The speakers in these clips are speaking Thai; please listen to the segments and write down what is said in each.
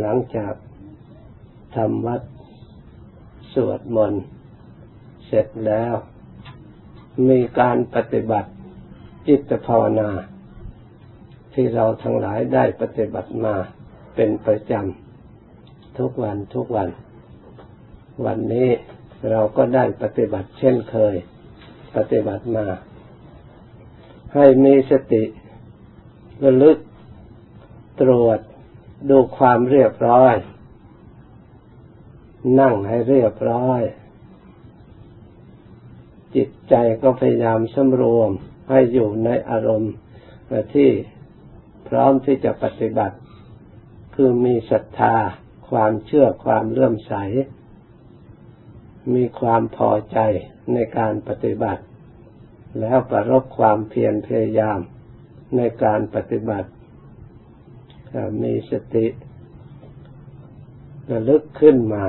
หลังจากทำวัดสวดมนต์เสร็จแล้ว มีการปฏิบัติจิตภาวนา ที่เราทั้งหลายได้ปฏิบัติมาเป็นประจำทุกวันทุกวัน วันนี้เราก็ได้ปฏิบัติเช่นเคย ปฏิบัติมา ให้มีสติระลึกตรวจ ดูความเรียบร้อย นั่งให้เรียบร้อย จิตใจก็พยายามสำรวมให้อยู่ในอารมณ์ที่พร้อมที่จะปฏิบัติ คือมีศรัทธา ความเชื่อความเลื่อมใส มีความพอใจในการปฏิบัติ แล้วประรบความเพียรพยายามในการปฏิบัติ มีสติระลึกขึ้นมา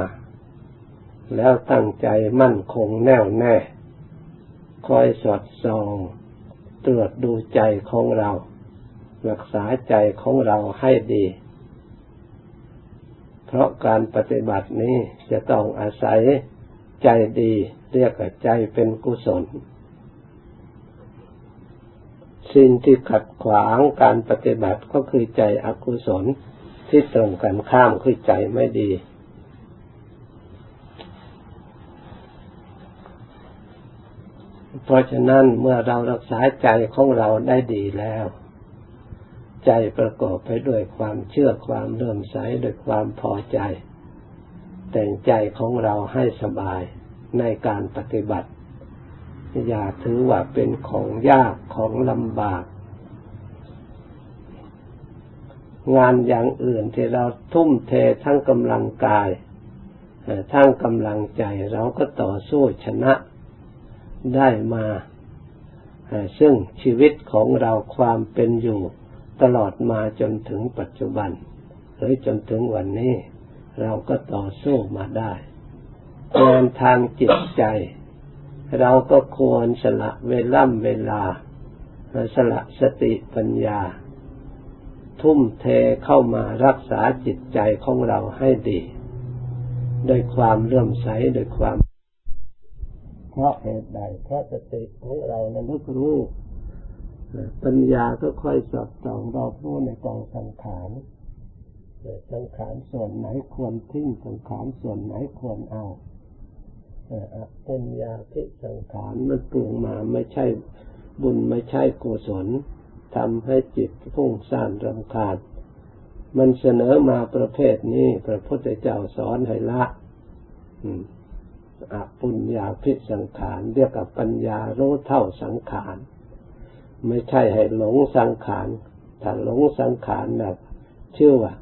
แล้วตั้งใจมั่นคงแน่วแน่ คอยสอดส่องตรวจดูใจของเรา รักษาใจของเราให้ดี เพราะการปฏิบัตินี้จะต้องอาศัยใจดี เรียกว่าใจเป็นกุศล สิ่งที่ขัดขวางการปฏิบัติก็คือใจอกุศลที่ตรงกันข้ามคือใจไม่ดี เพราะฉะนั้นเมื่อเรารักษาใจของเราได้ดีแล้ว ใจประกอบไปด้วยความเชื่อความเลื่อมใสด้วยความพอใจ แต่งใจของเราให้สบายในการปฏิบัติ อย่าถือว่าเป็นของยากของลำบาก งานอย่างอื่นที่เราทุ่มเททั้งกำลังกายทั้งกำลังใจเราก็ต่อสู้ชนะได้มาซึ่งชีวิตของเราความเป็นอยู่ตลอดมาจนถึงปัจจุบัน หรือจนถึงวันนี้ เราก็ต่อสู้มาได้งานทางจิตใจ เราก็ควรสละเวล่ำเวลา สละสติปัญญา ทุ่มเทเข้ามารักษาจิตใจของเราให้ดีโดยความเลื่อมใสโดยความ เพราะเหตุใดเพราะสติของเรานั้นก็รู้ปัญญาก็ค่อยสอดส่องเราผู้ในกองสังขารสังขารส่วนไหนควรทิ้งสังขารส่วนไหนควรเอา ปัญญาพิสังขารมันปรุงมาไม่ใช่บุญไม่ใช่กุศลทำให้จิตฟุ้งซ่านรำคาญ มันเสนอมาประเภทนี้ พระพุทธเจ้าสอนให้ละอปุญญาพิสังขารเรียกกับปัญญารู้เท่าสังขาร ไม่ใช่ให้หลงสังขาร ถ้าหลงสังขารแบบเชื่อว่า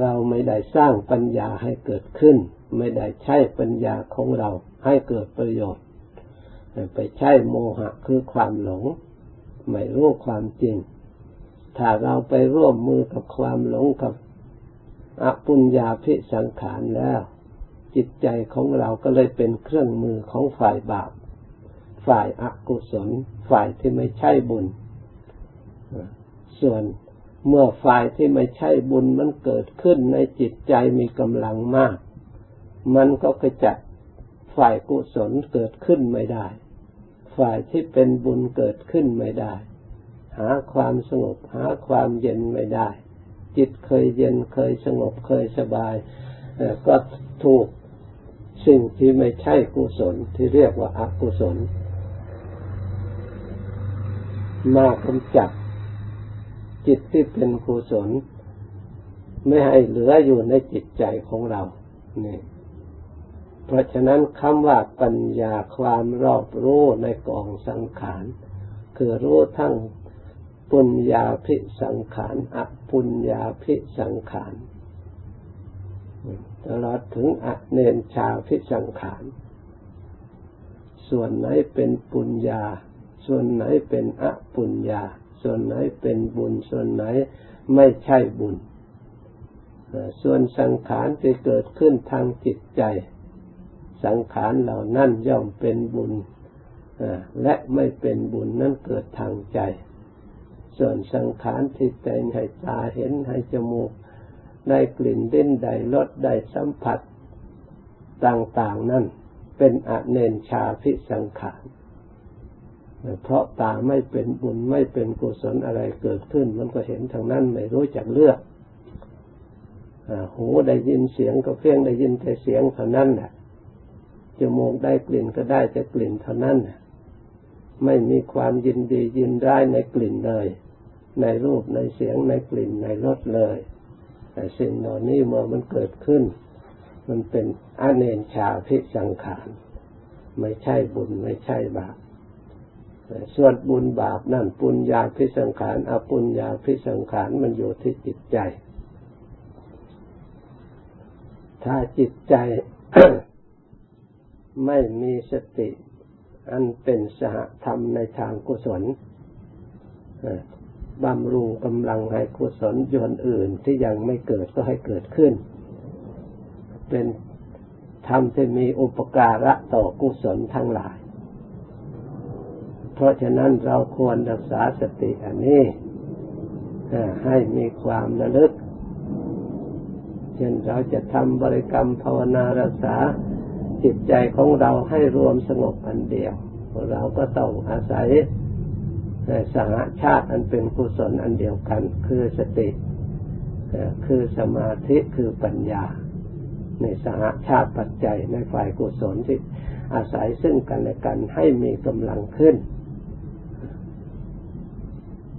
เราไม่ได้สร้างปัญญาให้เกิดขึ้น ไม่ได้ใช้ปัญญาของเราให้เกิดประโยชน์ ไปใช้โมหะคือความหลง ไม่รู้ความจริง ถ้าเราไปร่วมมือกับความหลงกับอปุญญาพิสังขารแล้ว จิตใจของเราก็เลยเป็นเครื่องมือของฝ่ายบาป ฝ่ายอากุศล ฝ่ายที่ไม่ใช่บุญ ส่วนเมื่อฝ่ายที่ไม่ใช่บุญมันเกิดขึ้นในจิตใจมีกำลังมาก มันก็กระจัดฝ่ายกุศลเกิดขึ้นไม่ได้ ฝ่ายที่เป็นบุญเกิดขึ้นไม่ได้ หาความสงบหาความเย็นไม่ได้ จิตเคยเย็นเคยสงบเคยสบายก็ถูกสิ่งที่ไม่ใช่กุศลที่เรียกว่าอกุศล มากำจัดจิตที่เป็นกุศล ไม่ให้เหลืออยู่ในจิตใจของเรานี่ เพราะฉะนั้นคำว่าปัญญาความรอบรู้ในกองสังขารคือรู้ทั้งปุญญาพิสังขารอปุญญาพิสังขารตลอดถึงอเนนชาพิสังขาร ส่วนไหนเป็นปุญญา ส่วนไหนเป็นอปุญญา ส่วนไหนเป็นบุญ ส่วนไหนไม่ใช่บุญ ส่วนสังขารที่เกิดขึ้นทางจิตใจ สังขารเหล่านั้นย่อมเป็นบุญและไม่เป็นบุญนั้นเกิดทางใจ ส่วนสังขารที่เป็นให้ตาเห็นให้จมูกได้กลิ่นดิ้นได้รสได้สัมผัสต่าง ๆนั่นเป็นอเนนชาพิสังขาร เพราะตาไม่เป็นบุญไม่เป็นกุศลอะไรเกิดขึ้น มันก็เห็นทางนั้นไม่รู้จักเลือกหูได้ยินเสียงก็เพียงได้ยินแต่เสียงเท่านั้นแหละ จมูกได้กลิ่นก็ได้แต่กลิ่นเท่านั้น ไม่มีความยินดียินได้ในกลิ่นเลย ในรูปในเสียงในกลิ่นในรสเลย แต่สิ่งเหล่านี้เมื่อมันเกิดขึ้น มันเป็นอเนนชาพิสังขาร ไม่ใช่บุญไม่ใช่บาปส่วนบุญบาปนั่นปุญญาพิสังขารอปุญญาพิสังขารมันอยู่ที่จิตใจ ถ้าจิตใจ ไม่มีสติ อันเป็นสหธรรมในทางกุศลบำรุงกำลังให้กุศลยนอื่นที่ยังไม่เกิดก็ให้เกิดขึ้น เป็นธรรมที่มีอุปการะต่อกุศลทั้งหลาย เพราะฉะนั้นเราควรรักษาสติอันนี้ให้มีความระลึก เช่นเราจะทำบริกรรมภาวนารักษา จิตใจของเราให้รวมสงบอันเดียว เราก็ต้องอาศัยสหชาติอันเป็นกุศลอันเดียวกัน คือสติคือสมาธิคือปัญญา ในสหชาติปัจจัยในฝ่ายกุศลที่อาศัยซึ่งกันและกันให้มีกำลังขึ้น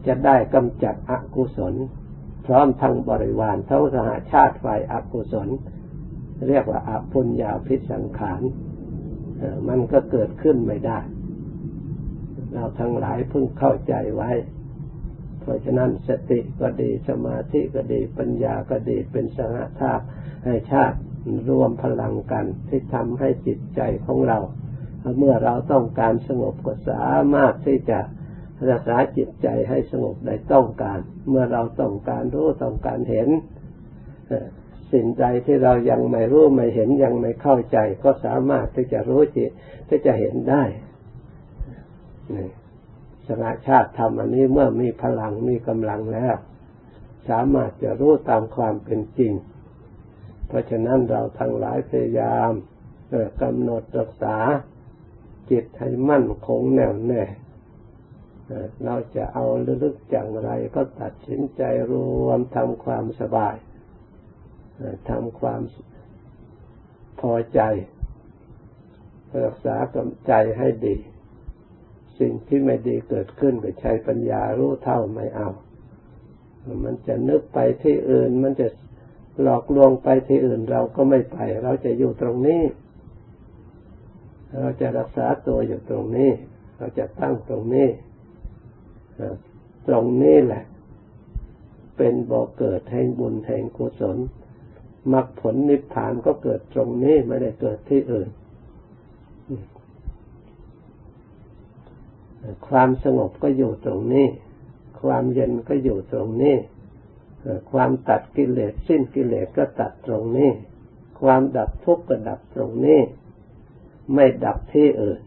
จะได้กำจัดอกุศล พร้อมทั้งบริวารทั้งสหชาติฝ่ายอกุศล เรียกว่าอาปุญญาพิสังขารมันก็เกิดขึ้นไม่ได้ เราทั้งหลายเพิ่งเข้าใจไว้ เพราะฉะนั้นสติก็ดีสมาธิก็ดีปัญญาก็ดีเป็นสหธาตุให้ชาติรวมพลังกันที่ทำให้จิตใจของเรา เมื่อเราต้องการสงบก็สามารถที่จะรักษาจิตใจให้สงบได้ต้องการ เมื่อเราต้องการรู้ต้องการเห็น สิ่งใดที่เรายังไม่รู้ไม่เห็นยังไม่เข้าใจ ก็สามารถที่จะรู้จิตที่จะเห็นได้สงชาติทำอันนี้เมื่อมีพลังมีกำลังแล้ว สามารถจะรู้ตามความเป็นจริง เพราะฉะนั้นเราทั้งหลายพยายามกำหนดรักษาจิตให้มั่นคงแน่วแน่เราจะเอาลึกอย่างไรก็ตัดสินใจรวมทำความสบาย ทำความพอใจ รักษากำใจให้ดี สิ่งที่ไม่ดีเกิดขึ้นก็ใช้ปัญญารู้เท่าไม่เอา มันจะนึกไปที่อื่น มันจะหลอกลวงไปที่อื่นเราก็ไม่ไป เราจะอยู่ตรงนี้ เราจะรักษาตัวอยู่ตรงนี้ เราจะตั้งตรงนี้ ตรงนี้แหละ เป็นบ่อเกิดแห่งบุญแห่งกุศล มรรคผลนิพพานก็เกิดตรงนี้ไม่ได้เกิดที่อื่น ความสงบก็อยู่ตรงนี้ ความเย็นก็อยู่ตรงนี้ ความตัดกิเลสสิ้นกิเลสก็ตัดตรงนี้ ความดับทุกข์ก็ดับตรงนี้ ไม่ดับที่อื่น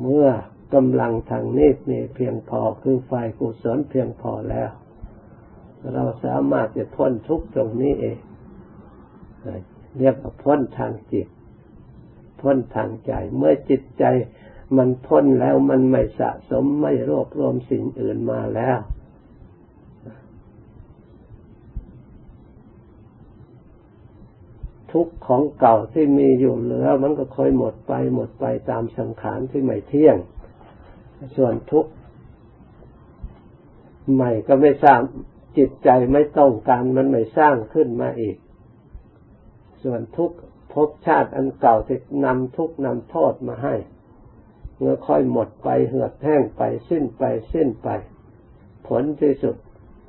เมื่อกำลังทางนี้มีเพียงพอคือฝ่ายกุศลเพียงพอแล้ว เราสามารถจะพ้นทุกตรงนี้เองเรียกว่าพ้นทางจิต พ้นทางใจ เมื่อจิตใจมันพ้นแล้วมันไม่สะสมไม่รวบรวมสิ่งอื่นมาแล้ว ทุกของเก่าที่มีอยู่เหลือ มันก็ค่อยหมดไปหมดไปตามสังขารที่ไม่เที่ยง ส่วนทุกใหม่ก็ไม่ทราบ จิตใจไม่ต้องการมันไม่สร้างขึ้นมาอีก ส่วนทุกภพชาติอันเก่าที่นำทุกนำโทษมาให้เมื่อค่อยหมดไปเหือดแห้งไปสิ้นไปสิ้นไป ผลที่สุด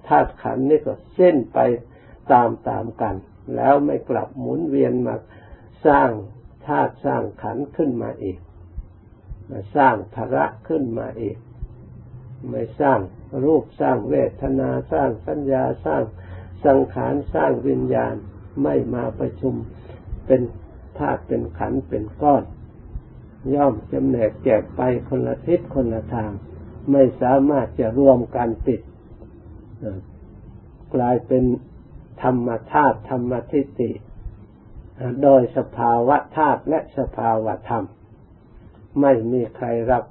ธาตุขันนี่ก็สิ้นไปตามตามกัน แล้วไม่กลับหมุนเวียนมาสร้างธาตุสร้างขันขึ้นมาอีกมาสร้างภระขึ้นมาอีก ไม่สร้าง รูปสร้างเวทนาสร้างสัญญาสร้างสังขารสร้างวิญญาณไม่มาประชุมเป็นธาตุเป็นขันเป็นก้อน ย่อมจำแนกแจกไปคนละทิศคนละทาง ไม่สามารถจะรวมกันติดกลายเป็นธรรมธาตุธรรมทิฏฐิโดยสภาวะธาตุและสภาวะธรรม ไม่มีใครรับ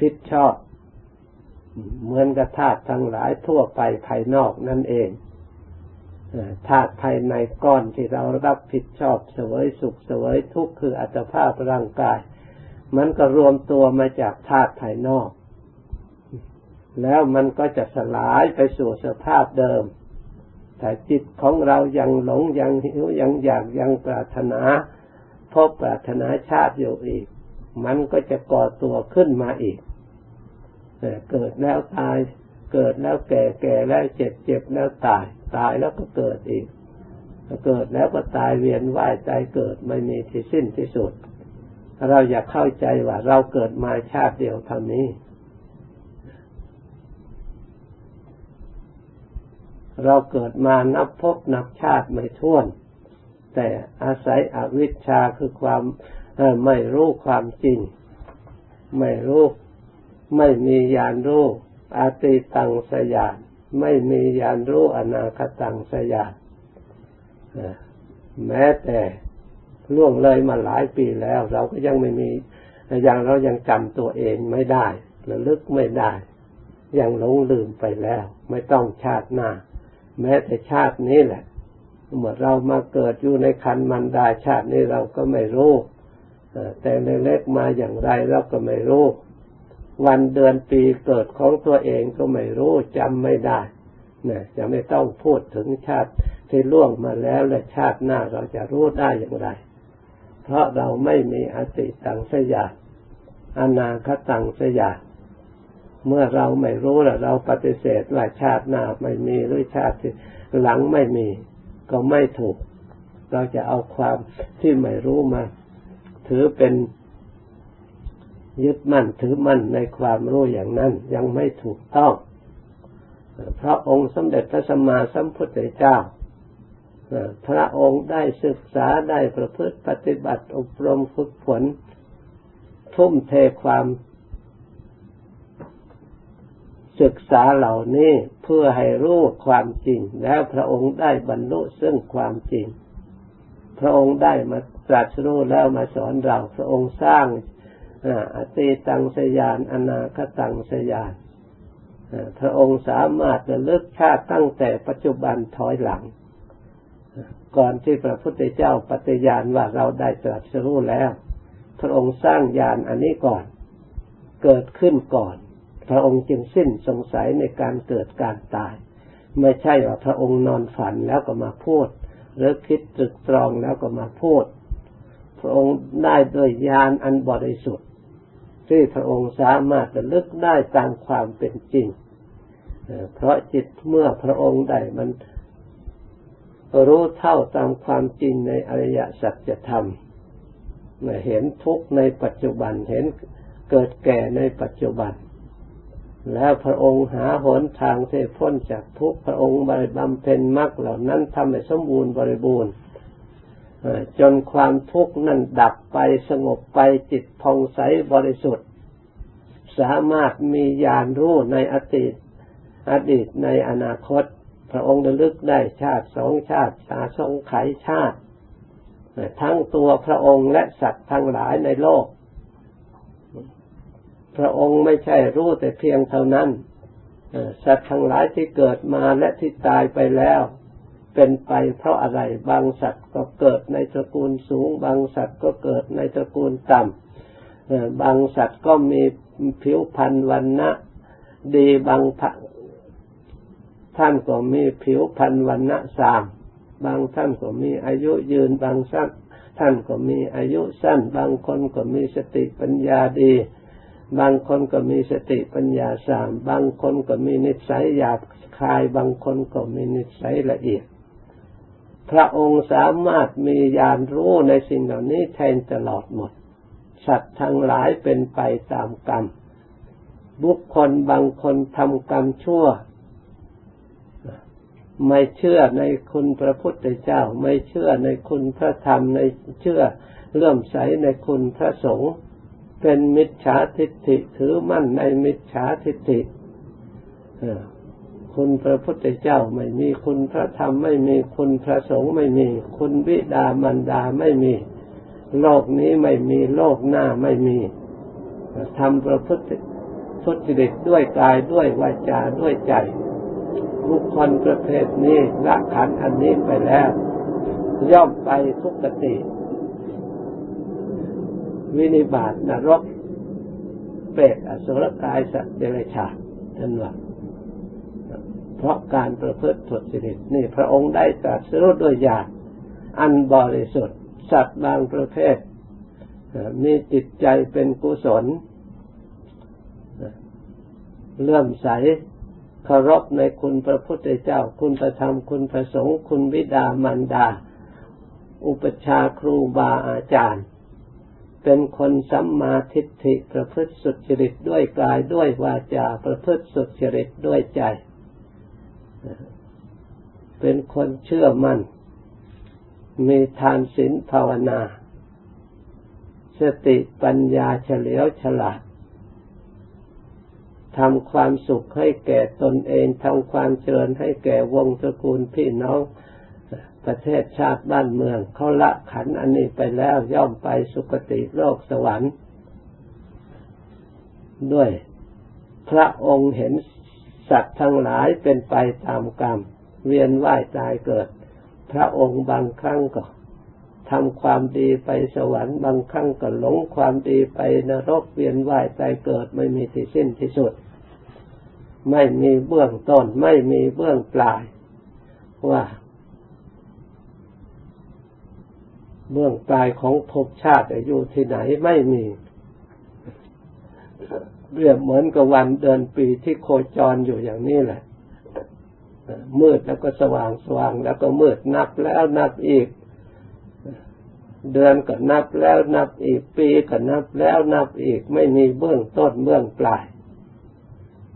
ผิดชอบ เหมือนกับธาตุทั้งหลายทั่วไปภายนอกนั่นเองธาตุภายในก้อนที่เรารับผิดชอบเสวยสุขเสวยทุกข์คืออัตภาพร่างกาย มันก็รวมตัวมาจากธาตุภายนอก แล้วมันก็จะสลายไปสู่สภาพเดิม แต่จิตของเรายังหลงยังหิวยังอยากยังปรารถนาพบปรารถนาชาติอยู่อีก มันก็จะก่อตัวขึ้นมาอีก เกิดแล้วตาย เกิดแล้วแก่แก่แล้วเจ็บเจ็บแล้วตาย ตายแล้วก็เกิดอีกเกิดแล้วก็ตายเวียนว่ายใจเกิดไม่มีที่สิ้นที่สุด เราอยากเข้าใจว่าเราเกิดมาชาติเดียวเท่านี้ เราเกิดมานับพบนับชาติไม่ท้วน แต่อาศัยอวิชชาคือความไม่รู้ความจริง ไม่รู้ ไม่มียานรู้อาติตังสยานไม่มียานรู้อนาคตังสยานแม้แต่ล่วงเลยมาหลายปีแล้ว เราก็ยังไม่มีอย่างเรายังจำตัวเองไม่ได้ระลึกไม่ได้ ยังหลงลืมไปแล้ว ไม่ต้องชาติหน้า แม้แต่ชาตินี้แหละเมื่อเรามาเกิดอยู่ในคันมันดาชาตินี้เราก็ไม่รู้แต่เล็กๆมาอย่างไรเราก็ไม่รู้ วันเดือนปีเกิดของตัวเองก็ไม่รู้จำไม่ได้นะจะไม่ต้องพูดถึงชาติที่ล่วงมาแล้วและชาติหน้าเราจะรู้ได้อย่างไร เพราะเราไม่มีอติตังสยาอนาคตังสยาเมื่อเราไม่รู้แล้วเราปฏิเสธว่าชาติหน้าไม่มีหรือชาติหลังไม่มี ก็ไม่ถูก เราจะเอาความที่ไม่รู้มา ถือเป็น ยึดมั่นถือมั่นในความรู้อย่างนั้นยังไม่ถูกต้องพระองค์สมเด็จพระสัมมาสัมพุทธเจ้า พระองค์ได้ศึกษาได้ประพฤติปฏิบัติอบรมฝึกฝนทุ่มเทความศึกษาเหล่านี้เพื่อให้รู้ความจริง แล้วพระองค์ได้บรรลุซึ่งความจริง พระองค์ได้มาตรัสรู้แล้วมาสอนเรา พระองค์สร้าง อติตังสยาน อนาคตังสยานพระองค์สามารถจะเลิกชาติตั้งแต่ปัจจุบันถอยหลัง ก่อนที่พระพุทธเจ้าปฏิญาณว่าเราได้ตรัสรู้แล้ว พระองค์สร้างญาณอันนี้ก่อน เกิดขึ้นก่อน พระองค์จึงสิ้นสงสัยในการเกิดการตาย ไม่ใช่ว่าพระองค์นอนฝันแล้วก็มาพูด หรือคิดตรึกตรองแล้วก็มาพูด พระองค์ได้โดยญาณอันบริสุทธิ ที่พระองค์สามารถจะลึกได้ตามความเป็นจริง เพราะจิตเมื่อพระองค์ได้มันรู้เท่าตามความจริงในอริยสัจธรรม เห็นทุกข์ในปัจจุบัน เห็นเกิดแก่ในปัจจุบัน แล้วพระองค์หาหนทางเสพ้นจากทุกพระองค์บริบำเพ็ญมรรคเหล่านั้นทำให้สมบูรณ์บริบูรณ์ จนความทุกข์นั้นดับไปสงบไปจิตผ่องใสบริสุทธิ์ สามารถมีญาณรู้ในอดีต อดีตในอนาคต พระองค์ระลึกได้ชาติสองชาติสาสองไขชาติ ทั้งตัวพระองค์และสัตว์ทั้งหลายในโลก พระองค์ไม่ใช่รู้แต่เพียงเท่านั้นสัตว์ทั้งหลายที่เกิดมาและที่ตายไปแล้ว เป็นไปเพราะอะไร บางสัตว์ก็เกิดในตระกูลสูง บางสัตว์ก็เกิดในตระกูลต่ำบางสัตว์ก็มีผิวพรรณวันนะดีบางท่านก็มีผิวพรรณวันนะสาม บางท่านก็มีอายุยืน บางสั้นท่านก็มีอายุสั้น บางคนก็มีสติปัญญาดี บางคนก็มีสติปัญญาสาม บางคนก็มีนิสัยหยาบคาย บางคนก็มีนิสัยละเอียด พระองค์สามารถมีญาณรู้ในสิ่งเหล่านี้แทนตลอดหมด สัตว์ทั้งหลายเป็นไปตามกรรม บุคคลบางคนทำกรรมชั่ว ไม่เชื่อในคุณพระพุทธเจ้า ไม่เชื่อในคุณพระธรรมในเชื่อเลื่อมใสในคุณพระสงฆ์เป็นมิจฉาทิฏฐิถือมั่นในมิจฉาทิฏฐิ คุณพระพุทธเจ้าไม่มีคุณพระธรรมไม่มีคุณพระสงฆ์ไม่มี คุณวิดามันดาไม่มี โลกนี้ไม่มีโลกหน้าไม่มีทำประพฤติทุจริตด้วยกายด้วยวาจาด้วยใจบุคคลประเภทนี้ละขันอันนี้ไปแล้ว ย่อมไปทุกติ วินิบาตนรก เปรตอสุรกายสัตว์เดรัจฉานท่านว่า เพราะการประพฤติทุจริตนี่พระองค์ได้ตรัสรู้ด้วยญาณอันบริสุทธิ์สัตว์บางประเภทมีจิตใจเป็นกุศลเลื่อมใสเคารพในคุณพระพุทธเจ้า คุณพระธรรมคุณพระสงฆ์คุณวิดามารดา อุปชาครูบาอาจารย์ เป็นคนสัมมาทิฏฐิประพฤติสุจริตด้วยกายด้วยวาจาประพฤติสุจริตด้วยใจ เป็นคนเชื่อมัน่น มีทานศีลภาวนา สติปัญญาเฉลียวฉลาดทำความสุขให้แก่ตนเองทำความเจริญให้แก่วงตระกูลพี่น้องประเทศชาติบ้านเมืองเขาละขันอันนี้ไปแล้วย่อมไปสุคติโลกสวรรค์ ด้วยพระองค์เห็น สัตว์ทั้งหลายเป็นไปตามกรรม เวียนว่ายตายเกิด พระองค์บางครั้งก็ทำความดีไปสวรรค์บางครั้งก็หลงความดีไปนรกเวียนว่ายตายเกิดไม่มีที่สิ้นที่สุด ไม่มีเบื้องต้นไม่มีเบื้องปลาย ว่า เบื้องปลายของภพชาติอยู่ที่ไหนไม่มี เรียบเหมือนกับวันเดือนปีที่โคจรอยู่อย่างนี้แหละ มืดแล้วก็สว่างสว่างแล้วก็มืดนับแล้วนับอีก เดือนก็นับแล้วนับอีก ปีก็นับแล้วนับอีก ไม่มีเบื้องต้นเบื้องปลาย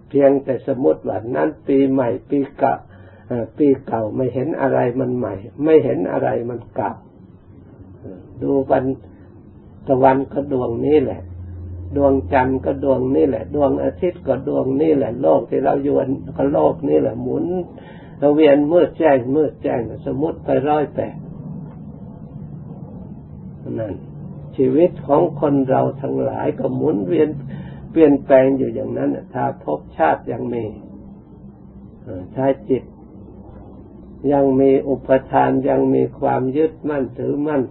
เพียงแต่สมมติว่านั้นปีใหม่ปีเก่าปีเก่าไม่เห็นอะไรมันใหม่ ไม่เห็นอะไรมันเก่า ดูวันตะวันก็ดวงนี้แหละ ดวงจันทร์ก็ดวงนี้แหละ ดวงอาทิตย์ก็ดวงนี้แหละ โลกที่เราอยู่ก็โลกนี้แหละหมุนเวียนมืดแจ้งมืดแจ้งสมมติไปร้อยแปดนั่นชีวิตของคนเราทั้งหลายก็หมุนเวียนเปลี่ยนแปลงอยู่อย่างนั้นถ้าพบชาติยังมีถ้าจิต ยังมีอุปทานยังมีความยึดมั่นถือมั่น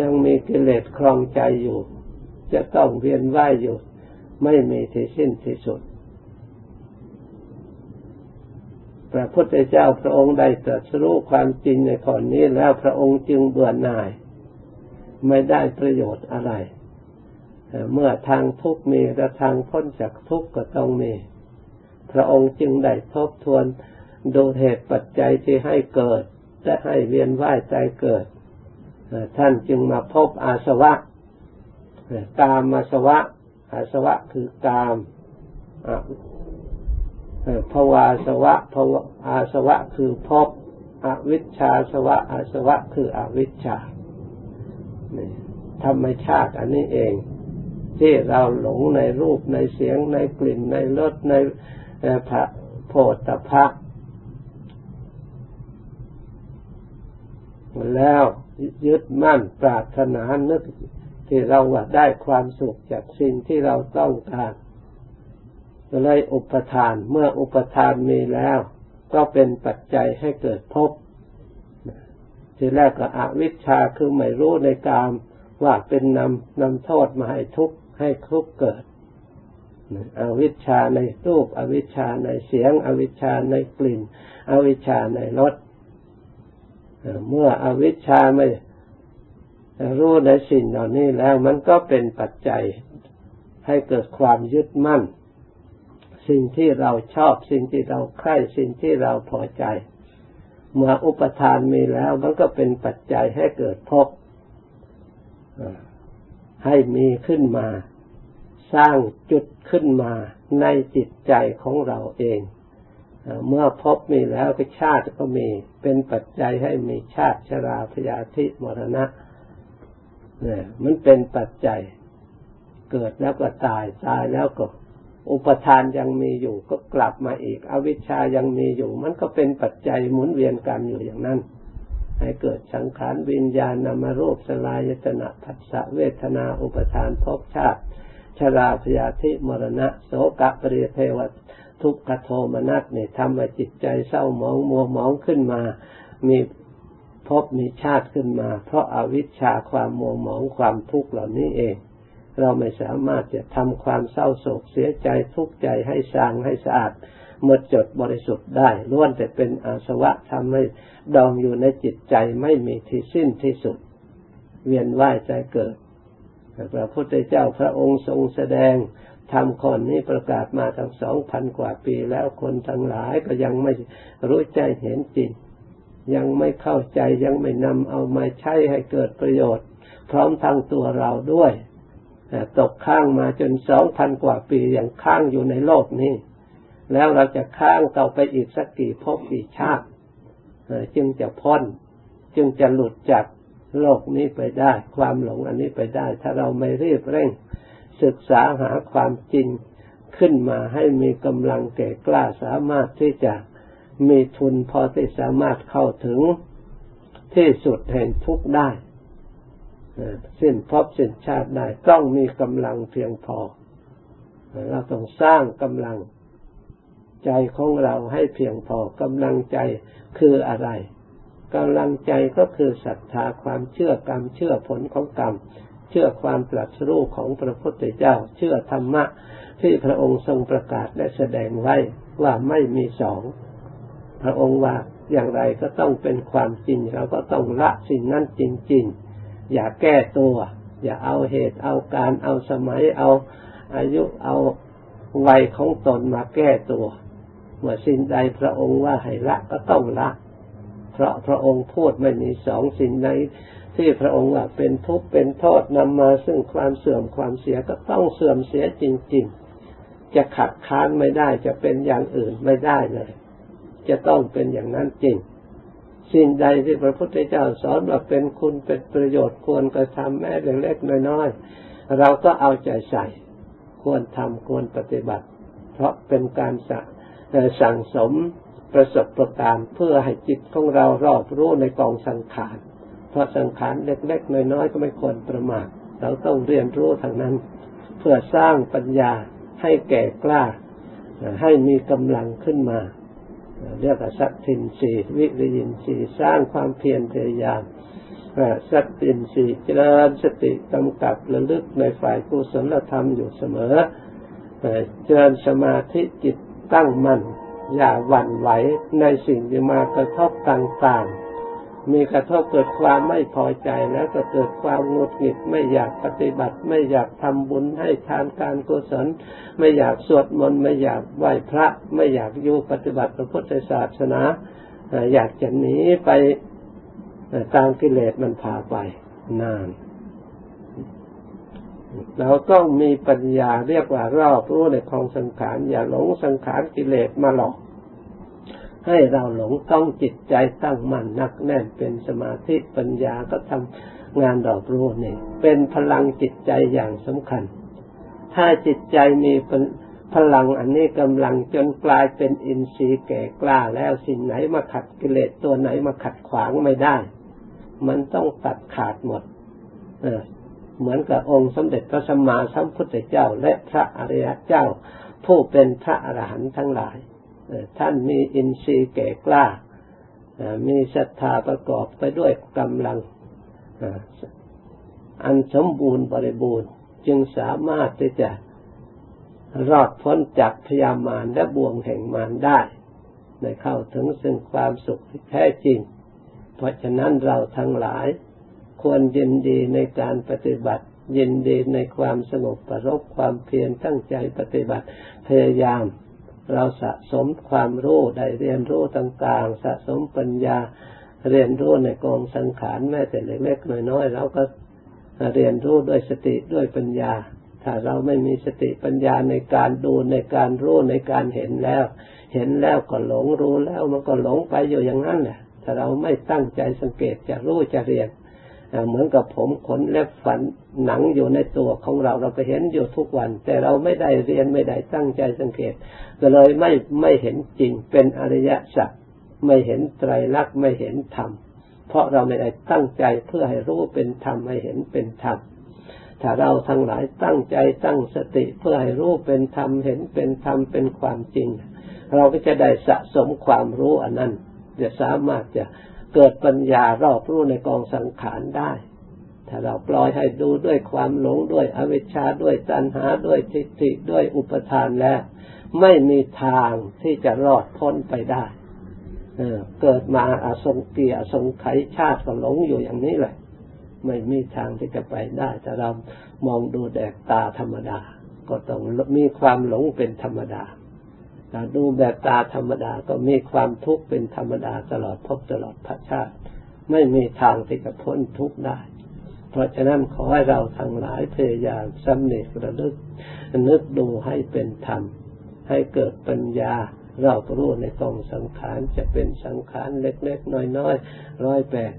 ยังมีกิเลสครองใจอยู่ จะต้องเวียนว่ายอยู่ ไม่มีที่สิ้นที่สุด พระพุทธเจ้าพระองค์ได้ตรัสรู้ความจริงในข้อนี้แล้วพระองค์จึงเบื่อหน่าย ไม่ได้ประโยชน์อะไร เมื่อทางทุกมีและทางพ้นจากทุกข์ก็ต้องมี พระองค์จึงได้ทบทวนดูเหตุปัจจัยที่ให้เกิดและให้เวียนว่ายใจเกิด ท่านจึงมาพบอาสวะ กามอาสวะอาสวะคือกามภวาสวะภวอาสวะคือพบอวิชชาสวะอาสวะคืออวิชชาธรรมชาติอันนี้เอง ที่เราหลงในรูปในเสียงในกลิ่นในรสในพระโพธพะแล้วยึดมั่นปรารถนานึก ที่เราว่าได้ความสุขจากสิ่งที่เราต้องการเลยอุปทาน เมื่ออุปทานมีแล้ว ก็เป็นปัจจัยให้เกิดภพทีแรกก็อวิชชาคือไม่รู้ในกามว่าเป็นนำนำโทษมาให้ทุกข์ให้ทุกข์เกิด อวิชชาในรูป อวิชชาในเสียง อวิชชาในกลิ่น อวิชชาในรสเมื่ออวิชชาไม่ รู้ในสิ่งเหล่านี้แล้วมันก็เป็นปัจจัยให้เกิดความยึดมั่น สิ่งที่เราชอบ สิ่งที่เราใคร่สิ่งที่เราพอใจ เมื่ออุปทานมีแล้วมันก็เป็นปัจจัยให้เกิดภพให้มีขึ้นมา สร้างจุดขึ้นมาในจิตใจของเราเอง เมื่อพบมีแล้วก็ชาติก็มี เป็นปัจจัยให้มีชาติชราพยาธิมรณะ เนี่ยมันเป็นปัจจัย เกิดแล้วก็ตายตายแล้วก็ อุปทานยังมีอยู่ก็กลับมาอีก อวิชชายังมีอยู่ มันก็เป็นปัจจัยหมุนเวียนกันอยู่อย่างนั้น ให้เกิดสังขารวิญญาณนามรูปสลายตนะผัสสะเวทนาอุปทานภพชาติชราพยาธิมรณะ โสกะปริเทวทุกขโทมนัสเนี่ยทำให้จิตใจเศร้าหมองมัวหมองขึ้นมา มี พบมีชาติขึ้นมา เพราะอาวิชชาความมัวหมองความทุกข์เหล่านี้เอง เราไม่สามารถจะทำความเศร้าโศกเสียใจทุกข์ใจให้สางให้สะอาดหมดจดบริสุทธิ์ได้ล้วนแต่เป็นอาสวะทำให้ดองอยู่ในจิตใจไม่มีที่สิ้นที่สุด เวียนว่ายใจเกิดพระพุทธเจ้าพระองค์ทรงแสดงทำคนนี้ประกาศมาทั้งสองพันกว่าปีแล้วคนทั้งหลายก็ยังไม่รู้ใจเห็นจริง ยังไม่เข้าใจยังไม่นำเอามาใช้ให้เกิดประโยชน์ พร้อมทั้งตัวเราด้วยตกข้างมาจนสองพันกว่าปีอย่างข้างอยู่ในโลกนี้ แล้วเราจะข้างต่อไปอีกสักกี่ภพกี่ชาติจึงจะพ้น จึงจะหลุดจากโลกนี้ไปได้ ความหลงอันนี้ไปได้ ถ้าเราไม่รีบเร่ง ศึกษาหาความจริงขึ้นมาให้มีกำลังแก่กล้าสามารถที่จะ มีทุนพอที่สามารถเข้าถึงที่สุดแห่งทุกได้สิ้นพบสิ้นชาติได้ ต้องมีกำลังเพียงพอ เราต้องสร้างกำลังใจของเราให้เพียงพอกำลังใจคืออะไรกำลังใจก็คือศรัทธาความเชื่อกรรมเชื่อผลของกรรม เชื่อความตรัสรู้ของพระพุทธเจ้า เชื่อธรรมะที่พระองค์ทรงประกาศและแสดงไว้ว่าไม่มีสอง พระองค์ว่าอย่างไรก็ต้องเป็นความจริง เราก็ต้องละสิ่งนั้นจริง ๆ อย่าแก้ตัว อย่าเอาเหตุเอาการเอาสมัยเอาอายุเอาวัยของตนมาแก้ตัว เมื่อสิ่งใดพระองค์ว่าให้ละก็ต้องละเพราะพระองค์พูดไม่มีสองสิ่งใดที่พระองค์ว่าเป็นทุกข์เป็นโทษนำมาซึ่งความเสื่อมความเสียก็ต้องเสื่อมเสียจริง ๆ จะขัดค้านไม่ได้จะเป็นอย่างอื่นไม่ได้เลย จะต้องเป็นอย่างนั้นจริง สิ่งใดที่พระพุทธเจ้าสอนว่าเป็นคุณเป็นประโยชน์ควรกระทำแม้เล็กๆน้อยๆเราก็เอาใจใส่ ควรทำควรปฏิบัติ เพราะเป็นการสั่งสมประสบประการเพื่อให้จิตของเรารอบรู้ในกองสังขาร เพราะสังขารเล็กๆน้อยๆก็ไม่ควรประมาท เราต้องเรียนรู้ทางนั้น เพื่อสร้างปัญญาให้แก่กล้า ให้มีกำลังขึ้นมา เรียกว่าสัตทินสีวิริยินสีสร้างความเพียรพยายามสัตตินสีเจริญสติกำกับระลึกในฝ่ายกุศลธรรมอยู่เสมอเจริญสมาธิจิตตั้งมั่นอย่าหวั่นไหวในสิ่งที่มากระทบต่างๆ มีกระทบเกิดความไม่พอใจแล้วก็เกิดความงดหงิดไม่อยากปฏิบัติ ไม่อยากทำบุญให้ทานการกุศลไม่อยากสวดมนต์ไม่อยากไหว้พระ ไม่อยากอยู่ปฏิบัติพระพุทธศาสนา อยากจะหนีไปตามกิเลสมันพาไปนานเราต้องมีปัญญาเรียกว่ารอบรู้ในของสังขารอย่าหลงสังขารกิเลสมาหลอก ให้เราหลงต้องจิตใจตั้งมั่นนักแน่นเป็นสมาธิปัญญาก็ทำงานดอกรู้นี่เป็นพลังจิตใจอย่างสำคัญ ถ้าจิตใจมีพลังอันนี้กำลังจนกลายเป็นอินทรีย์แก่กล้าแล้วสิ่งไหนมาขัดกิเลสตัวไหนมาขัดขวางไม่ได้ มันต้องตัดขาดหมดเออเหมือนกับองค์สมเด็จพระสัมมาสัมพุทธเจ้าและพระอริยเจ้า ผู้เป็นพระอรหันต์ทั้งหลาย ท่านมีอินทรีย์แก่กล้า มีศรัทธาประกอบไปด้วยกำลังอันสมบูรณ์บริบูรณ์ จึงสามารถที่จะรอดพ้นจากพยามารและบ่วงแห่งมารได้ในเข้าถึงซึ่งความสุขที่แท้จริง เพราะฉะนั้นเราทั้งหลาย ควรยินดีในการปฏิบัติ ยินดีในความสงบประรบความเพียรตั้งใจปฏิบัติพยายาม เราสะสมความรู้ได้เรียนรู้ต่างๆ สะสมปัญญาเรียนรู้ในกองสังขารแม้แต่เล็กๆน้อยๆเราก็เรียนรู้ด้วยสติด้วยปัญญา ถ้าเราไม่มีสติปัญญาในการดูในการรู้ในการเห็นแล้ว เห็นแล้วก็หลงรู้แล้วมันก็หลงไปอยู่อย่างนั้นแหละถ้าเราไม่ตั้งใจสังเกตจะรู้จะเรียน เหมือนกับผมขนเล็บฝันหนังอยู่ในตัวของเราเราก็เห็นอยู่ทุกวัน แต่เราไม่ได้เรียนไม่ได้ตั้งใจสังเกต ก็เลยไม่ไม่เห็นจริงเป็นอริยสัจไม่เห็นไตรลักษณ์ไม่เห็นธรรมเพราะเราไม่ได้ตั้งใจเพื่อให้รู้เป็นธรรมให้เห็นเป็นธรรมถ้าเราทั้งหลายตั้งใจตั้งสติเพื่อให้รู้เป็นธรรมเห็นเป็นธรรมเป็นความจริง เราก็จะได้สะสมความรู้อันนั้นจะสามารถจะ เกิดปัญญารอบรู้ในกองสังขารได้ ถ้าเราปล่อยให้ดูด้วยความหลงด้วยอวิชชาด้วยตัณหาด้วยทิฏฐิด้วยอุปทานแล้ว ไม่มีทางที่จะรอดพ้นไปได้เกิดมาอาสงเกียสงไขชาติก็หลงอยู่อย่างนี้แหละ ไม่มีทางที่จะไปได้ถ้าเรามองดูแดกตาธรรมดา ก็ต้องมีความหลงเป็นธรรมดา ดูแบบตาธรรมดาก็มีความทุกข์เป็นธรรมดาตลอดพบตลอดพชาติ ไม่มีทางที่จะพ้นทุกข์ได้ เพราะฉะนั้นขอให้เราทั้งหลายพยายามสำเนึกระลึกนึกดูให้เป็นธรรม ให้เกิดปัญญาเรารู้ในกองสังขารจะเป็นสังขารเล็ก ๆ น้อยๆร้อยแปด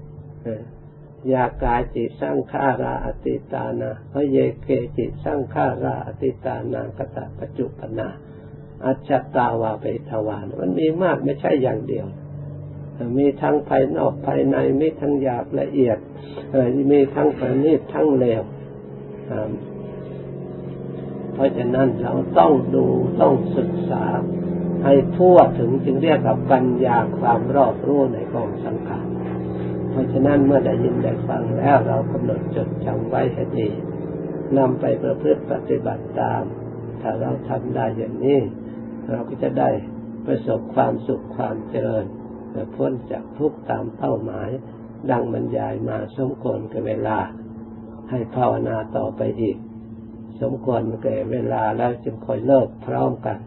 ยากายจิสร้างฆาราอติตานาพระเยเกจิสร้างฆาราอติตานากตะปัจจุปนา อัจฉตาวาเปทวานมันมีมากไม่ใช่อย่างเดียว มีทั้งภายนอกภายในมีทั้งหยาบละเอียดมีทั้งประณีตทั้งเลวเพราะฉะนั้นเราต้องดูต้องศึกษาให้ทั่วถึงจึงเรียกกับปัญญาความรอบรู้ในกองสังขารเพราะฉะนั้นเมื่อได้ยินได้ฟังแล้วเรากำหนดจดจำไว้ให้ดีนำไปประพฤติปฏิบัติตาม ถ้าเราทำได้อย่างนี้ เราก็จะได้ประสบความสุขความเจริญพ้นจากทุกตามเป้าหมาย ดังบรรยายมาสมควรกับเวลา ให้ภาวนาต่อไปอีก สมควรแก่เวลาแล้วจึงค่อยเลิกพร้อมกัน